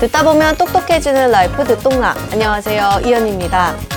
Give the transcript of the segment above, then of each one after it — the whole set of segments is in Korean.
듣다 보면 똑똑해지는 라이프 듣똑라. 안녕하세요. 이현입니다.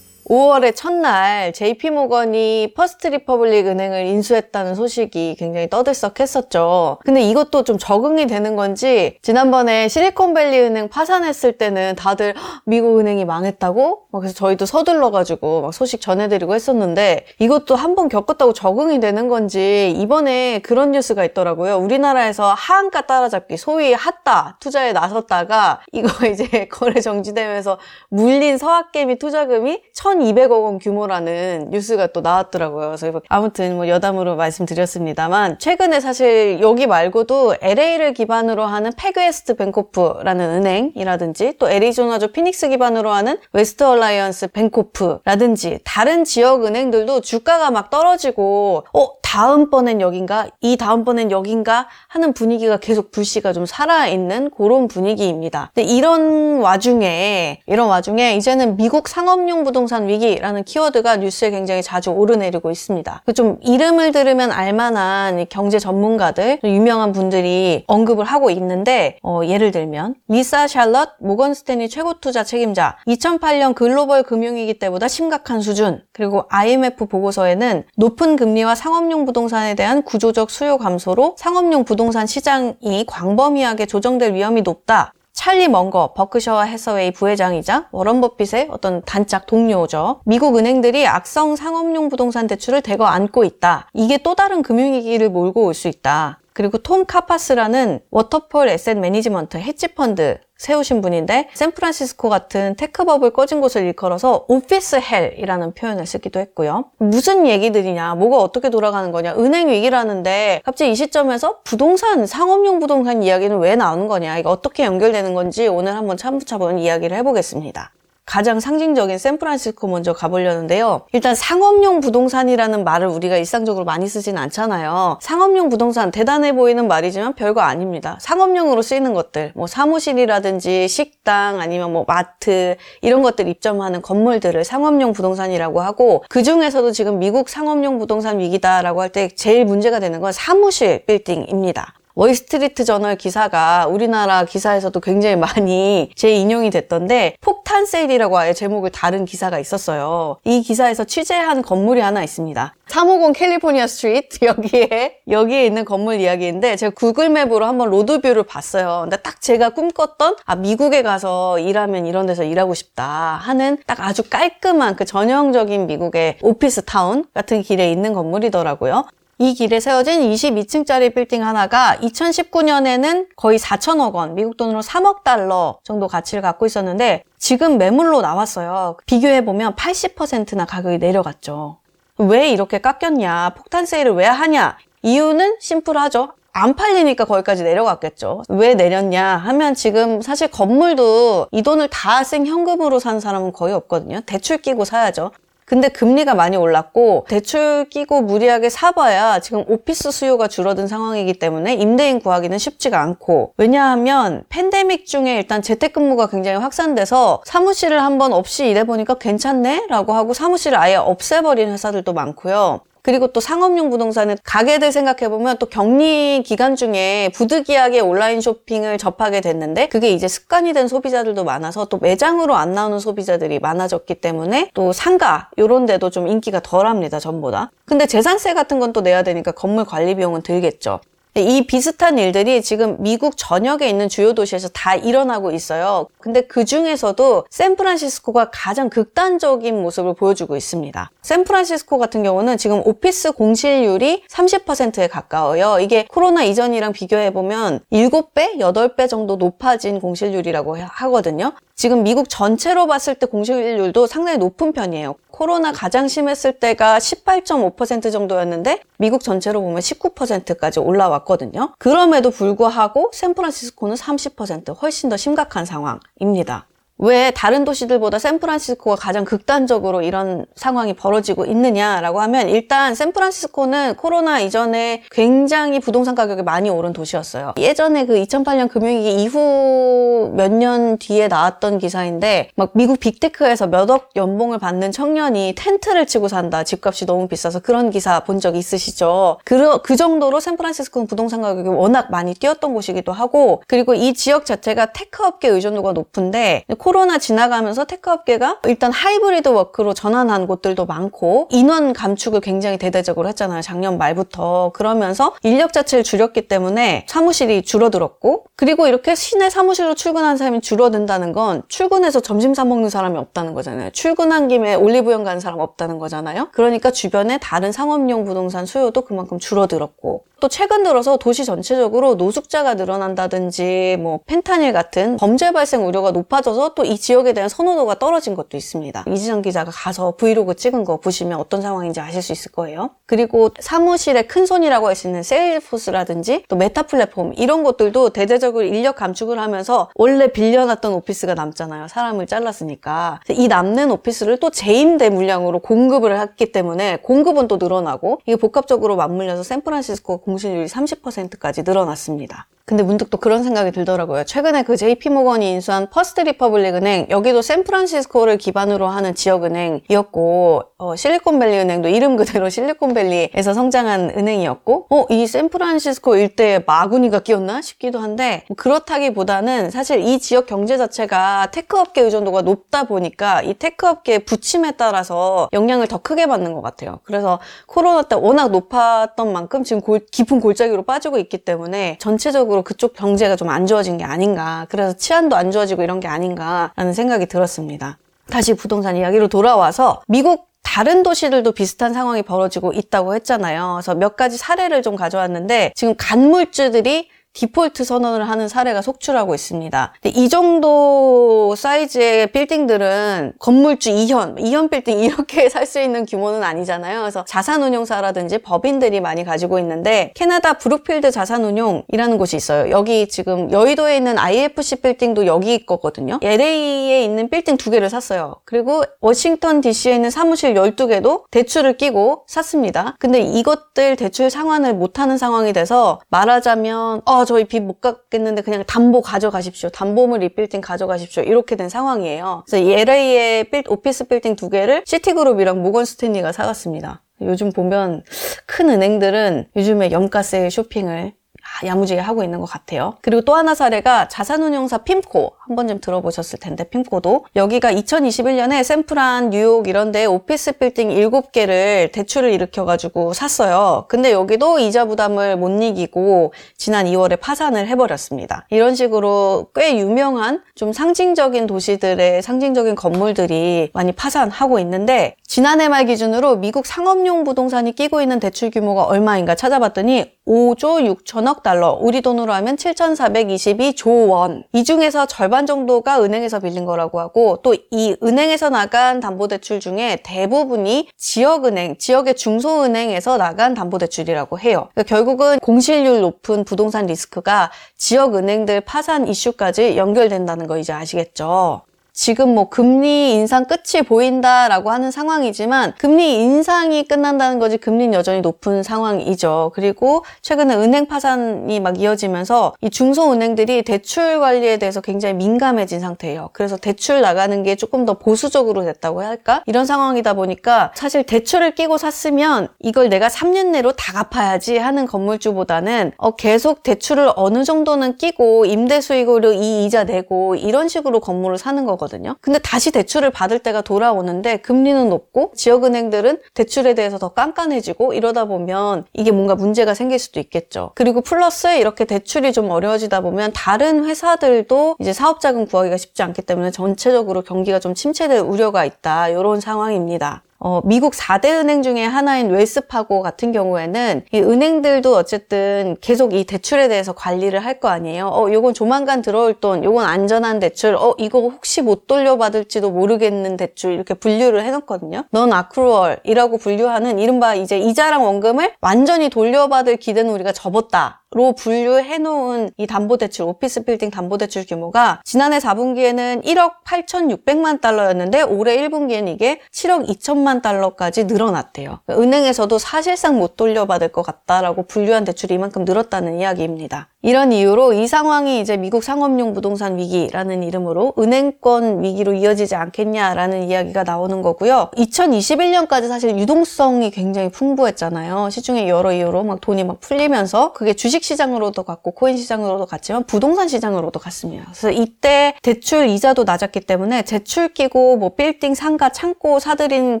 5월의 첫날 JP모건이 퍼스트 리퍼블릭 은행을 인수했다는 소식이 굉장히 떠들썩했었죠. 근데 이것도 좀 적응이 되는 건지 지난번에 실리콘밸리 은행 파산했을 때는 다들 미국 은행이 망했다고 그래서 저희도 서둘러 가지고 막 소식 전해드리고 했었는데 이것도 한 번 겪었다고 적응이 되는 건지 이번에 그런 뉴스가 있더라고요. 우리나라에서 하한가 따라잡기 소위 하따 투자에 나섰다가 이거 이제 거래 정지되면서 물린 서학개미 투자금이 1,200억 원 규모라는 뉴스가 또 나왔더라고요. 그래서 아무튼 뭐 여담으로 말씀드렸습니다만 최근에 사실 여기 말고도 LA를 기반으로 하는 팩웨스트 뱅코프라는 은행이라든지 또 애리조나주 피닉스 기반으로 하는 웨스턴 얼라이언스 뱅코프라든지 다른 지역 은행들도 주가가 막 떨어지고 어 다음번엔 여긴가 이 다음번엔 여긴가 하는 분위기가 계속 불씨가 좀 살아있는 그런 분위기입니다. 근데 이런 와중에 이런 와중에 이제는 미국 상업용 부동산 위기라는 키워드가 뉴스에 굉장히 자주 오르내리고 있습니다. 그좀 이름을 들으면 알만한 경제 전문가들, 유명한 분들이 언급을 하고 있는데 어, 예를 들면 리사 샬럿 모건 스탠리 최고 투자 책임자 2008년 글로벌 금융위기 때보다 심각한 수준 그리고 IMF 보고서에는 높은 금리와 상업용 부동산에 대한 구조적 수요 감소로 상업용 부동산 시장이 광범위하게 조정될 위험이 높다. 찰리 먼거 버크셔와 해서웨이 부회장이자 워런 버핏의 어떤 단짝 동료죠. 미국 은행들이 악성 상업용 부동산 대출을 대거 안고 있다. 이게 또 다른 금융위기를 몰고 올 수 있다. 그리고 톰 카파스라는 워터폴 에셋 매니지먼트 헤지펀드 세우신 분인데 샌프란시스코 같은 tech bubble 꺼진 곳을 일컬어서 office hell이라는 표현을 쓰기도 했고요. 무슨 얘기들이냐, 뭐가 어떻게 돌아가는 거냐, 은행 위기라는데 갑자기 이 시점에서 부동산, 상업용 부동산 이야기는 왜 나오는 거냐, 이거 어떻게 연결되는 건지 오늘 한번 참부차본 이야기를 해보겠습니다. 가장 상징적인 샌프란시스코 먼저 가보려는데요. 일단 상업용 부동산이라는 말을 우리가 일상적으로 많이 쓰진 않잖아요. 상업용 부동산 대단해 보이는 말이지만 별거 아닙니다. 상업용으로 쓰이는 것들, 뭐 사무실이라든지 식당 아니면 뭐 마트 이런 것들 입점하는 건물들을 상업용 부동산이라고 하고 그 중에서도 지금 미국 상업용 부동산 위기다라고 할 때 제일 문제가 되는 건 사무실 빌딩입니다. 월스트리트 저널 기사가 우리나라 기사에서도 굉장히 많이 재인용이 됐던데 폭탄 세일이라고 아예 제목을 단 기사가 있었어요. 이 기사에서 취재한 건물이 하나 있습니다. 350 캘리포니아 스트리트 여기에 여기에 있는 건물 이야기인데 제가 구글맵으로 한번 로드뷰를 봤어요. 근데 딱 제가 꿈꿨던 아 미국에 가서 일하면 이런 데서 일하고 싶다 하는 딱 아주 깔끔한 그 전형적인 미국의 오피스 타운 같은 길에 있는 건물이더라고요. 이 길에 세워진 22층짜리 빌딩 하나가 2019년에는 거의 4천억 원, 미국 돈으로 3억 달러 정도 가치를 갖고 있었는데 지금 매물로 나왔어요. 비교해보면 80%나 가격이 내려갔죠. 왜 이렇게 깎였냐? 폭탄 세일을 왜 하냐? 이유는 심플하죠. 안 팔리니까 거기까지 내려갔겠죠. 왜 내렸냐 하면 지금 사실 건물도 이 돈을 다 쓴 현금으로 산 사람은 거의 없거든요. 대출 끼고 사야죠. 근데 금리가 많이 올랐고 대출 끼고 무리하게 사봐야 지금 오피스 수요가 줄어든 상황이기 때문에 임대인 구하기는 쉽지가 않고 왜냐하면 팬데믹 중에 일단 재택근무가 굉장히 확산돼서 사무실을 한번 없이 일해보니까 괜찮네? 라고 하고 사무실을 아예 없애버린 회사들도 많고요. 그리고 또 상업용 부동산은 가게들 생각해보면 또 격리 기간 중에 부득이하게 온라인 쇼핑을 접하게 됐는데 그게 이제 습관이 된 소비자들도 많아서 또 매장으로 안 나오는 소비자들이 많아졌기 때문에 또 상가 이런 데도 좀 인기가 덜합니다 전보다. 근데 재산세 같은 건 또 내야 되니까 건물 관리 비용은 들겠죠 이 비슷한 일들이 지금 미국 전역에 있는 주요 도시에서 다 일어나고 있어요. 근데 그 중에서도 샌프란시스코가 가장 극단적인 모습을 보여주고 있습니다. 샌프란시스코 같은 경우는 지금 오피스 공실률이 30%에 가까워요. 이게 코로나 이전이랑 비교해보면 7배, 8배 정도 높아진 공실률이라고 하거든요. 지금 미국 전체로 봤을 때 공실률도 상당히 높은 편이에요. 코로나 가장 심했을 때가 18.5% 정도였는데 미국 전체로 보면 19%까지 올라왔거든요. 그럼에도 불구하고 샌프란시스코는 30% 훨씬 더 심각한 상황입니다. 왜 다른 도시들보다 샌프란시스코가 가장 극단적으로 이런 상황이 벌어지고 있느냐라고 하면 일단 샌프란시스코는 코로나 이전에 굉장히 부동산 가격이 많이 오른 도시였어요. 예전에 그 2008년 금융위기 이후 몇 년 뒤에 나왔던 기사인데 막 미국 빅테크에서 몇억 연봉을 받는 청년이 텐트를 치고 산다. 집값이 너무 비싸서 그런 기사 본 적 있으시죠? 그, 그 정도로 샌프란시스코는 부동산 가격이 워낙 많이 뛰었던 곳이기도 하고 그리고 이 지역 자체가 테크 업계 의존도가 높은데 코로나 지나가면서 테크 업계가 일단 hybrid work로 전환한 곳들도 많고 인원 감축을 굉장히 대대적으로 했잖아요. 작년 말부터. 그러면서 인력 자체를 줄였기 때문에 사무실이 줄어들었고 그리고 이렇게 시내 사무실로 출근하는 사람이 줄어든다는 건 출근해서 점심 사 먹는 사람이 없다는 거잖아요. 출근한 김에 올리브영 가는 사람 없다는 거잖아요. 그러니까 주변에 다른 상업용 부동산 수요도 그만큼 줄어들었고 또 최근 들어서 도시 전체적으로 노숙자가 늘어난다든지 뭐 펜타닐 같은 범죄 발생 우려가 높아져서 또 이 지역에 대한 선호도가 떨어진 것도 있습니다. 이지정 기자가 가서 브이로그 찍은 거 보시면 어떤 상황인지 아실 수 있을 거예요. 그리고 사무실의 큰 손이라고 할 수 있는 세일즈포스라든지 또 메타 플랫폼 이런 것들도 대대적으로 인력 감축을 하면서 원래 빌려놨던 오피스가 남잖아요. 사람을 잘랐으니까. 이 남는 오피스를 또 재임대 물량으로 공급을 했기 때문에 공급은 또 늘어나고 이게 복합적으로 맞물려서 샌프란시스코 공실률이 30%까지 늘어났습니다. 근데 문득 또 그런 생각이 들더라고요. 최근에 그 JP모건이 인수한 퍼스트 리퍼블릭 은행, 여기도 샌프란시스코를 기반으로 하는 지역은행이었고, 어, 실리콘밸리 은행도 이름 그대로 실리콘밸리에서 성장한 은행이었고, 어, 이 샌프란시스코 일대에 마구니가 끼었나 싶기도 한데, 뭐 그렇다기보다는 사실 이 지역 경제 자체가 테크업계 의존도가 높다 보니까 이 테크업계의 부침에 따라서 영향을 더 크게 받는 것 같아요. 그래서 코로나 때 워낙 높았던 만큼 지금 골, 깊은 골짜기로 빠지고 있기 때문에 전체적으로 그쪽 경제가 좀 안 좋아진 게 아닌가. 그래서 치안도 안 좋아지고 이런 게 아닌가라는 생각이 들었습니다. 다시 부동산 이야기로 돌아와서 미국 다른 도시들도 비슷한 상황이 벌어지고 있다고 했잖아요. 그래서 몇 가지 사례를 좀 가져왔는데 지금 건물주들이 디폴트 선언을 하는 사례가 속출하고 있습니다. 이 정도 사이즈의 빌딩들은 건물주 2현, 2현 빌딩 이렇게 살 수 있는 규모는 아니잖아요. 그래서 자산운용사라든지 법인들이 많이 가지고 있는데 캐나다 브룩필드 자산운용이라는 곳이 있어요. 여기 지금 여의도에 있는 IFC 빌딩도 여기 거거든요. LA에 있는 빌딩 두 개를 샀어요. 그리고 워싱턴 DC에 있는 사무실 12개도 대출을 끼고 샀습니다. 근데 이것들 대출 상환을 못하는 상황이 돼서 말하자면 어, 저희 빚 못 갚겠는데 그냥 담보 가져가십시오. 담보물 이 빌딩 가져가십시오. 이렇게 된 상황이에요. 그래서 이 LA의 빌, 오피스 빌딩 두 개를 시티그룹이랑 모건 스탠리가 사갔습니다. 요즘 보면 큰 은행들은 요즘에 염가에 쇼핑을 야무지게 하고 있는 것 같아요. 그리고 또 하나 사례가 자산운용사 핌코 한 번쯤 들어보셨을 텐데 핌코도 여기가 2021년에 샌프란, 뉴욕 이런 데 오피스 빌딩 7개를 대출을 일으켜가지고 샀어요. 근데 여기도 이자 부담을 못 이기고 지난 2월에 파산을 해버렸습니다. 이런 식으로 꽤 유명한 좀 상징적인 도시들의 상징적인 건물들이 많이 파산하고 있는데 지난해 말 기준으로 미국 상업용 부동산이 끼고 있는 대출 규모가 얼마인가 찾아봤더니 5조 6천억 달러, 우리 돈으로 하면 7,422조 원. 이 중에서 절반 정도가 은행에서 빌린 거라고 하고 또 이 은행에서 나간 담보대출 중에 대부분이 지역은행, 지역의 중소은행에서 나간 담보대출이라고 해요. 그러니까 결국은 공실률 높은 부동산 리스크가 지역은행들 파산 이슈까지 연결된다는 거 이제 아시겠죠? 지금 뭐 금리 인상 끝이 보인다라고 하는 상황이지만 금리 인상이 끝난다는 거지 금리는 여전히 높은 상황이죠. 그리고 최근에 은행 파산이 막 이어지면서 이 중소은행들이 대출 관리에 대해서 굉장히 민감해진 상태예요. 그래서 대출 나가는 게 조금 더 보수적으로 됐다고 할까? 이런 상황이다 보니까 사실 대출을 끼고 샀으면 이걸 내가 3년 내로 다 갚아야지 하는 건물주보다는 어 계속 대출을 어느 정도는 끼고 임대 수익으로 이 이자 내고 이런 식으로 건물을 사는 거거든요. 거거든요. 근데 다시 대출을 받을 때가 돌아오는데 금리는 높고 지역은행들은 대출에 대해서 더 깐깐해지고 이러다 보면 이게 뭔가 문제가 생길 수도 있겠죠. 그리고 플러스 이렇게 대출이 좀 어려워지다 보면 다른 회사들도 이제 사업자금 구하기가 쉽지 않기 때문에 전체적으로 경기가 좀 침체될 우려가 있다. 이런 상황입니다. 어, 미국 4대 은행 중에 하나인 웰스파고 같은 경우에는 이 은행들도 어쨌든 계속 이 대출에 대해서 관리를 할 거 아니에요. 어, 요건 조만간 들어올 돈, 요건 안전한 대출, 어, 이거 혹시 못 돌려받을지도 모르겠는 대출 이렇게 분류를 해놓거든요. non-accrual이라고 분류하는 이른바 이제 이자랑 원금을 완전히 돌려받을 기대는 우리가 접었다. 로 분류해 놓은 이 담보대출, 오피스 빌딩 담보대출 규모가 지난해 4분기에는 1억 8,600만 달러였는데 올해 1분기에는 이게 7억 2천만 달러까지 늘어났대요. 은행에서도 사실상 못 돌려받을 것 같다라고 분류한 대출이 이만큼 늘었다는 이야기입니다. 이런 이유로 이 상황이 이제 미국 상업용 부동산 위기라는 이름으로 은행권 위기로 이어지지 않겠냐라는 이야기가 나오는 거고요. 2021년까지 사실 유동성이 굉장히 풍부했잖아요. 시중에 여러 이유로 막 돈이 막 풀리면서 그게 주식 시장으로도 갔고 코인 시장으로도 갔지만 부동산 시장으로도 갔습니다. 그래서 이때 대출 이자도 낮았기 때문에 대출 끼고 뭐 빌딩 상가 창고 사들인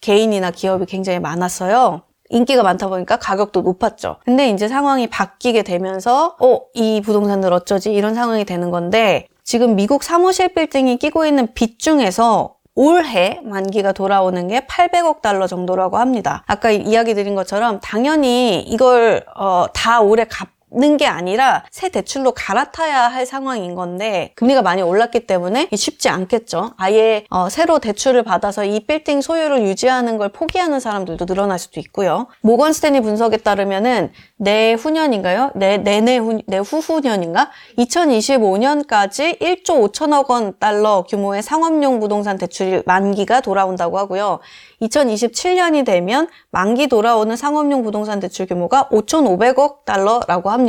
개인이나 기업이 굉장히 많았어요. 인기가 많다 보니까 가격도 높았죠. 근데 이제 상황이 바뀌게 되면서 어, 이 부동산들 어쩌지? 이런 상황이 되는 건데 지금 미국 사무실 빌딩이 끼고 있는 빚 중에서 올해 만기가 돌아오는 게 800억 달러 정도라고 합니다. 아까 이야기 드린 것처럼 당연히 이걸 어, 다 올해 갚 는게 아니라 새 대출로 갈아타야 할 상황인 건데 금리가 많이 올랐기 때문에 쉽지 않겠죠. 아예 어, 새로 대출을 받아서 이 빌딩 소유를 유지하는 걸 포기하는 사람들도 늘어날 수도 있고요. 모건 스탠리 분석에 따르면은 내후년인가요? 내 내내 후 내후후년인가? 2025년까지 1조 5천억 원 달러 규모의 상업용 부동산 대출이 만기가 돌아온다고 하고요. 2027년이 되면 만기 돌아오는 상업용 부동산 대출 규모가 5,500억 달러라고 합니다.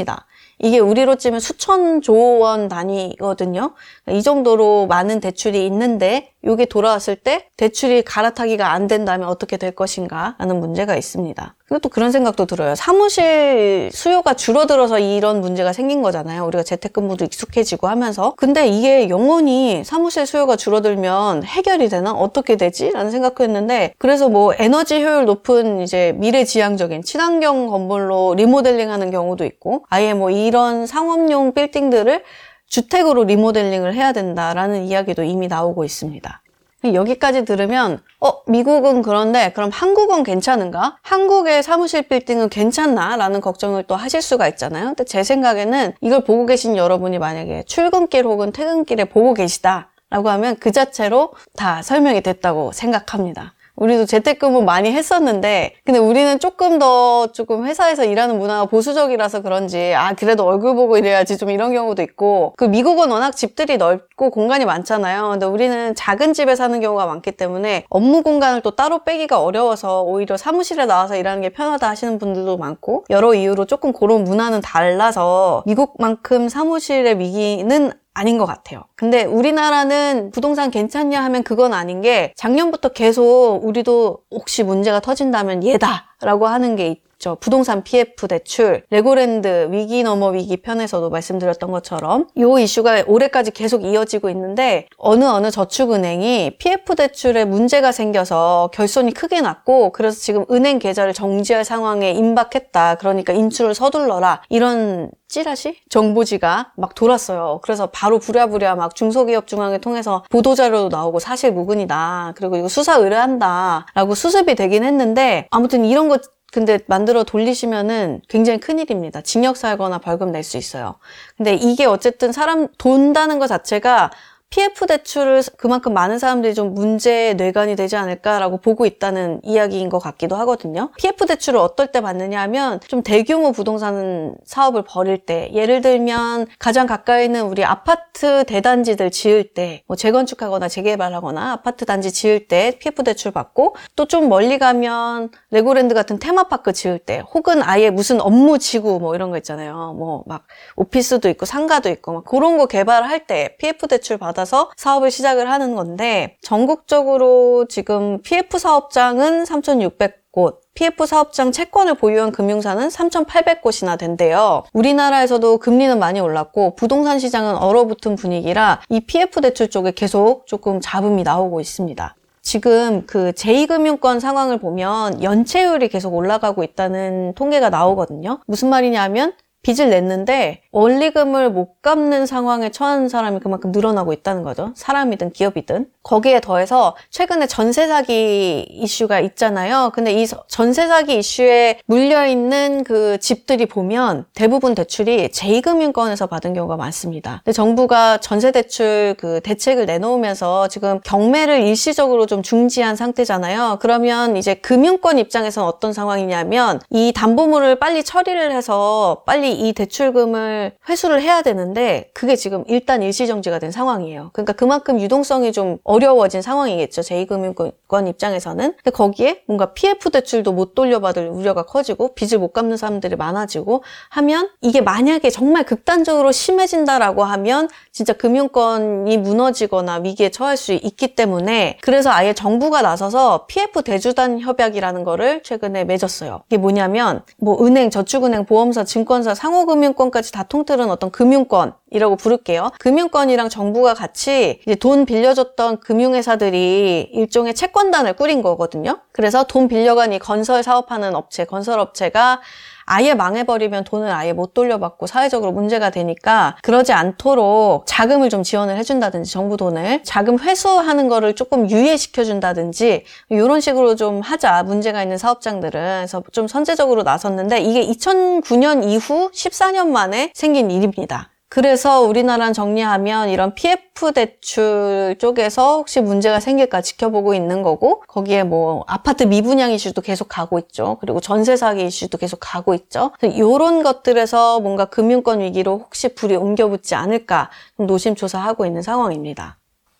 이게 우리로 치면 수천조 원 단위거든요. 이 정도로 많은 대출이 있는데 이게 돌아왔을 때 대출이 갈아타기가 안 된다면 어떻게 될 것인가 하는 문제가 있습니다. 그리고 또 그런 생각도 들어요. 사무실 수요가 줄어들어서 이런 문제가 생긴 거잖아요. 우리가 재택근무도 익숙해지고 하면서. 근데 이게 영원히 사무실 수요가 줄어들면 해결이 되나? 어떻게 되지? 라는 생각도 했는데 그래서 뭐 에너지 효율 높은 이제 미래지향적인 친환경 건물로 리모델링 하는 경우도 있고 아예 뭐 이런 상업용 빌딩들을 주택으로 리모델링을 해야 된다라는 이야기도 이미 나오고 있습니다. 여기까지 들으면 어 미국은 그런데 그럼 한국은 괜찮은가? 한국의 사무실 빌딩은 괜찮나? 라는 걱정을 또 하실 수가 있잖아요. 근데 제 생각에는 이걸 보고 계신 여러분이 만약에 출근길 혹은 퇴근길에 보고 계시다 라고 하면 그 자체로 다 설명이 됐다고 생각합니다. 우리도 재택근무 많이 했었는데 근데 우리는 조금 더 조금 회사에서 일하는 문화가 보수적이라서 그런지 아 그래도 얼굴 보고 이래야지 좀 이런 경우도 있고 그 미국은 워낙 집들이 넓고 공간이 많잖아요. 근데 우리는 작은 집에 사는 경우가 많기 때문에 업무 공간을 또 따로 빼기가 어려워서 오히려 사무실에 나와서 일하는 게 편하다 하시는 분들도 많고 여러 이유로 조금 그런 문화는 달라서 미국만큼 사무실의 위기는 아닌 것 같아요. 근데 우리나라는 부동산 괜찮냐 하면 그건 아닌 게 작년부터 계속 우리도 혹시 문제가 터진다면 얘다 라고 하는 게 있죠. 부동산 PF 대출, 레고랜드 위기 넘어 위기 편에서도 말씀드렸던 것처럼 이 이슈가 올해까지 계속 이어지고 있는데 어느 어느 저축은행이 PF 대출에 문제가 생겨서 결손이 크게 났고 그래서 지금 은행 계좌를 정지할 상황에 임박했다. 그러니까 인출을 서둘러라. 이런 찌라시? 정보지가 막 돌았어요. 그래서 바로 부랴부랴 막 중소기업 중앙을 통해서 보도자료도 나오고 사실 무근이다. 그리고 이거 수사 의뢰한다. 라고 수습이 되긴 했는데 아무튼 이런 거 근데 만들어 돌리시면은 굉장히 큰일입니다. 징역 살거나 벌금 낼 수 있어요. 근데 이게 어쨌든 사람 돈다는 것 자체가 PF 대출을 그만큼 많은 사람들이 좀 문제의 뇌관이 되지 않을까라고 보고 있다는 이야기인 것 같기도 하거든요. PF 대출을 어떨 때 받느냐 하면 좀 대규모 부동산 사업을 벌일 때 예를 들면 가장 가까이 있는 우리 아파트 대단지들 지을 때 뭐 재건축하거나 재개발하거나 아파트 단지 지을 때 PF 대출 받고 또 좀 멀리 가면 레고랜드 같은 테마파크 지을 때 혹은 아예 무슨 업무 지구 뭐 이런 거 있잖아요. 뭐 막 오피스도 있고 상가도 있고 막 그런 거 개발할 때 PF 대출 받아 받아서 사업을 시작을 하는 건데 전국적으로 지금 PF 사업장은 3,600곳, PF 사업장 채권을 보유한 금융사는 3,800곳이나 된대요. 우리나라에서도 금리는 많이 올랐고 부동산 시장은 얼어붙은 분위기라 이 PF 대출 쪽에 계속 조금 잡음이 나오고 있습니다. 지금 그 제2금융권 상황을 보면 연체율이 계속 올라가고 있다는 통계가 나오거든요. 무슨 말이냐면 빚을 냈는데 원리금을 못 갚는 상황에 처한 사람이 그만큼 늘어나고 있다는 거죠. 사람이든 기업이든. 거기에 더해서 최근에 전세 사기 이슈가 있잖아요. 근데 이 전세 사기 이슈에 물려 있는 그 집들이 보면 대부분 대출이 제2금융권에서 받은 경우가 많습니다. 근데 정부가 전세 대출 그 대책을 내놓으면서 지금 경매를 일시적으로 좀 중지한 상태잖아요. 그러면 이제 금융권 입장에서는 어떤 상황이냐면 이 담보물을 빨리 처리를 해서 빨리 이 대출금을 회수를 해야 되는데 그게 지금 일단 일시정지가 된 상황이에요. 그러니까 그만큼 유동성이 좀 어려워진 상황이겠죠. 제2금융권 입장에서는. 근데 거기에 뭔가 PF 대출도 못 돌려받을 우려가 커지고 빚을 못 갚는 사람들이 많아지고 하면 이게 만약에 정말 극단적으로 심해진다라고 하면 진짜 금융권이 무너지거나 위기에 처할 수 있기 때문에 그래서 아예 정부가 나서서 PF 대주단 협약이라는 거를 최근에 맺었어요. 이게 뭐냐면 뭐 은행, 저축은행, 보험사, 증권사, 상호금융권까지 다 통틀은 어떤 금융권이라고 부를게요. 금융권이랑 정부가 같이 이제 돈 빌려줬던 금융회사들이 일종의 채권단을 꾸린 거거든요. 그래서 돈 빌려간 이 건설 사업하는 업체, 건설업체가 아예 망해버리면 돈을 아예 못 돌려받고 사회적으로 문제가 되니까 그러지 않도록 자금을 좀 지원을 해준다든지 정부 돈을 자금 회수하는 거를 조금 유예시켜준다든지 이런 식으로 좀 하자 문제가 있는 사업장들은 그래서 좀 선제적으로 나섰는데 이게 2009년 이후 14년 만에 생긴 일입니다. 그래서 우리나라는 정리하면 이런 PF 대출 쪽에서 혹시 문제가 생길까 지켜보고 있는 거고 거기에 뭐 아파트 미분양 이슈도 계속 가고 있죠. 그리고 전세 사기 이슈도 계속 가고 있죠. 이런 것들에서 뭔가 금융권 위기로 혹시 불이 옮겨붙지 않을까 노심초사하고 있는 상황입니다.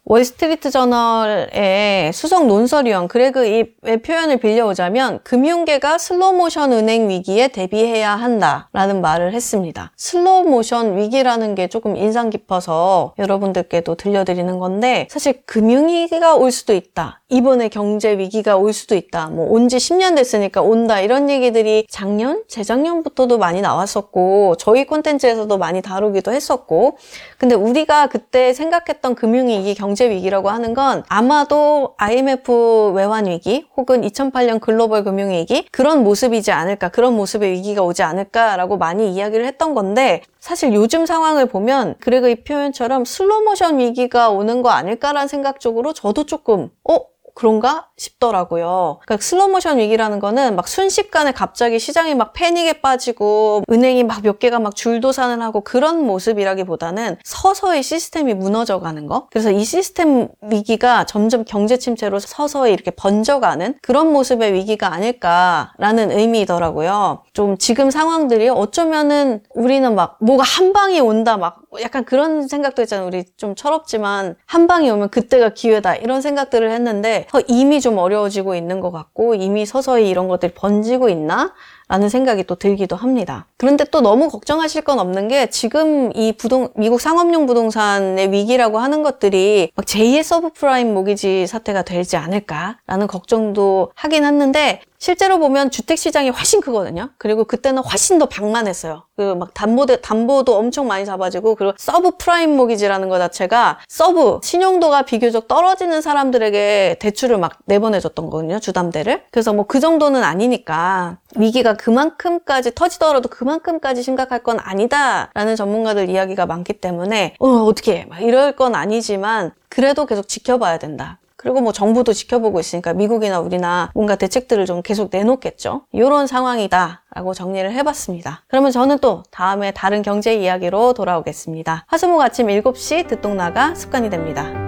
월스트리트 저널의 수석 논설위원 그레그 입의 표현을 빌려오자면 금융계가 슬로모션 은행 위기에 대비해야 한다라는 말을 했습니다. 슬로모션 위기라는 게 조금 인상 깊어서 여러분들께도 들려드리는 건데 사실 금융위기가 올 수도 있다. 이번에 경제 위기가 올 수도 있다. 뭐 온 지 10년 됐으니까 온다. 이런 얘기들이 작년, 재작년부터도 많이 나왔었고 저희 콘텐츠에서도 많이 다루기도 했었고 근데 우리가 그때 생각했던 금융위기, 경제 위기라고 하는 건 아마도 IMF 외환 위기 혹은 2008년 글로벌 금융위기 그런 모습이지 않을까, 그런 모습의 위기가 오지 않을까라고 많이 이야기를 했던 건데 사실 요즘 상황을 보면 그레그 이 표현처럼 슬로모션 위기가 오는 거 아닐까라는 생각 쪽으로 저도 조금 어? 그런가 싶더라고요. 그러니까 슬로모션 위기라는 거는 막 순식간에 갑자기 시장이 막 패닉에 빠지고 은행이 막 몇 개가 막 줄도산을 하고 그런 모습이라기보다는 서서히 시스템이 무너져 가는 거. 그래서 이 시스템 위기가 점점 경제 침체로 서서히 이렇게 번져가는 그런 모습의 위기가 아닐까라는 의미더라고요. 좀 지금 상황들이 어쩌면은 우리는 막 뭐가 한 방이 온다 막 약간 그런 생각도 있잖아요. 우리 좀 철없지만 한 방이 오면 그때가 기회다 이런 생각들을 했는데 이미 좀 어려워지고 있는 것 같고 이미 서서히 이런 것들이 번지고 있나? 라는 생각이 또 들기도 합니다. 그런데 또 너무 걱정하실 건 없는 게 지금 이 부동, 미국 상업용 부동산의 위기라고 하는 것들이 막 제2의 서브프라임 모기지 사태가 되지 않을까라는 걱정도 하긴 했는데 실제로 보면 주택 시장이 훨씬 크거든요. 그리고 그때는 훨씬 더 방만했어요. 그 막 담보 담보도 엄청 많이 잡아지고 그리고 서브 프라임 모기지라는 것 자체가 서브 신용도가 비교적 떨어지는 사람들에게 대출을 막 내보내줬던 거거든요. 주담대를. 그래서 뭐 그 정도는 아니니까 위기가 그만큼까지 터지더라도 그만큼까지 심각할 건 아니다라는 전문가들 이야기가 많기 때문에 어 어떻게 막 이럴 건 아니지만 그래도 계속 지켜봐야 된다. 그리고 뭐 정부도 지켜보고 있으니까 미국이나 우리나 뭔가 대책들을 좀 계속 내놓겠죠. 이런 상황이다 라고 정리를 해봤습니다. 그러면 저는 또 다음에 다른 경제 이야기로 돌아오겠습니다. 화수목 아침 7시 듣동나가 습관이 됩니다.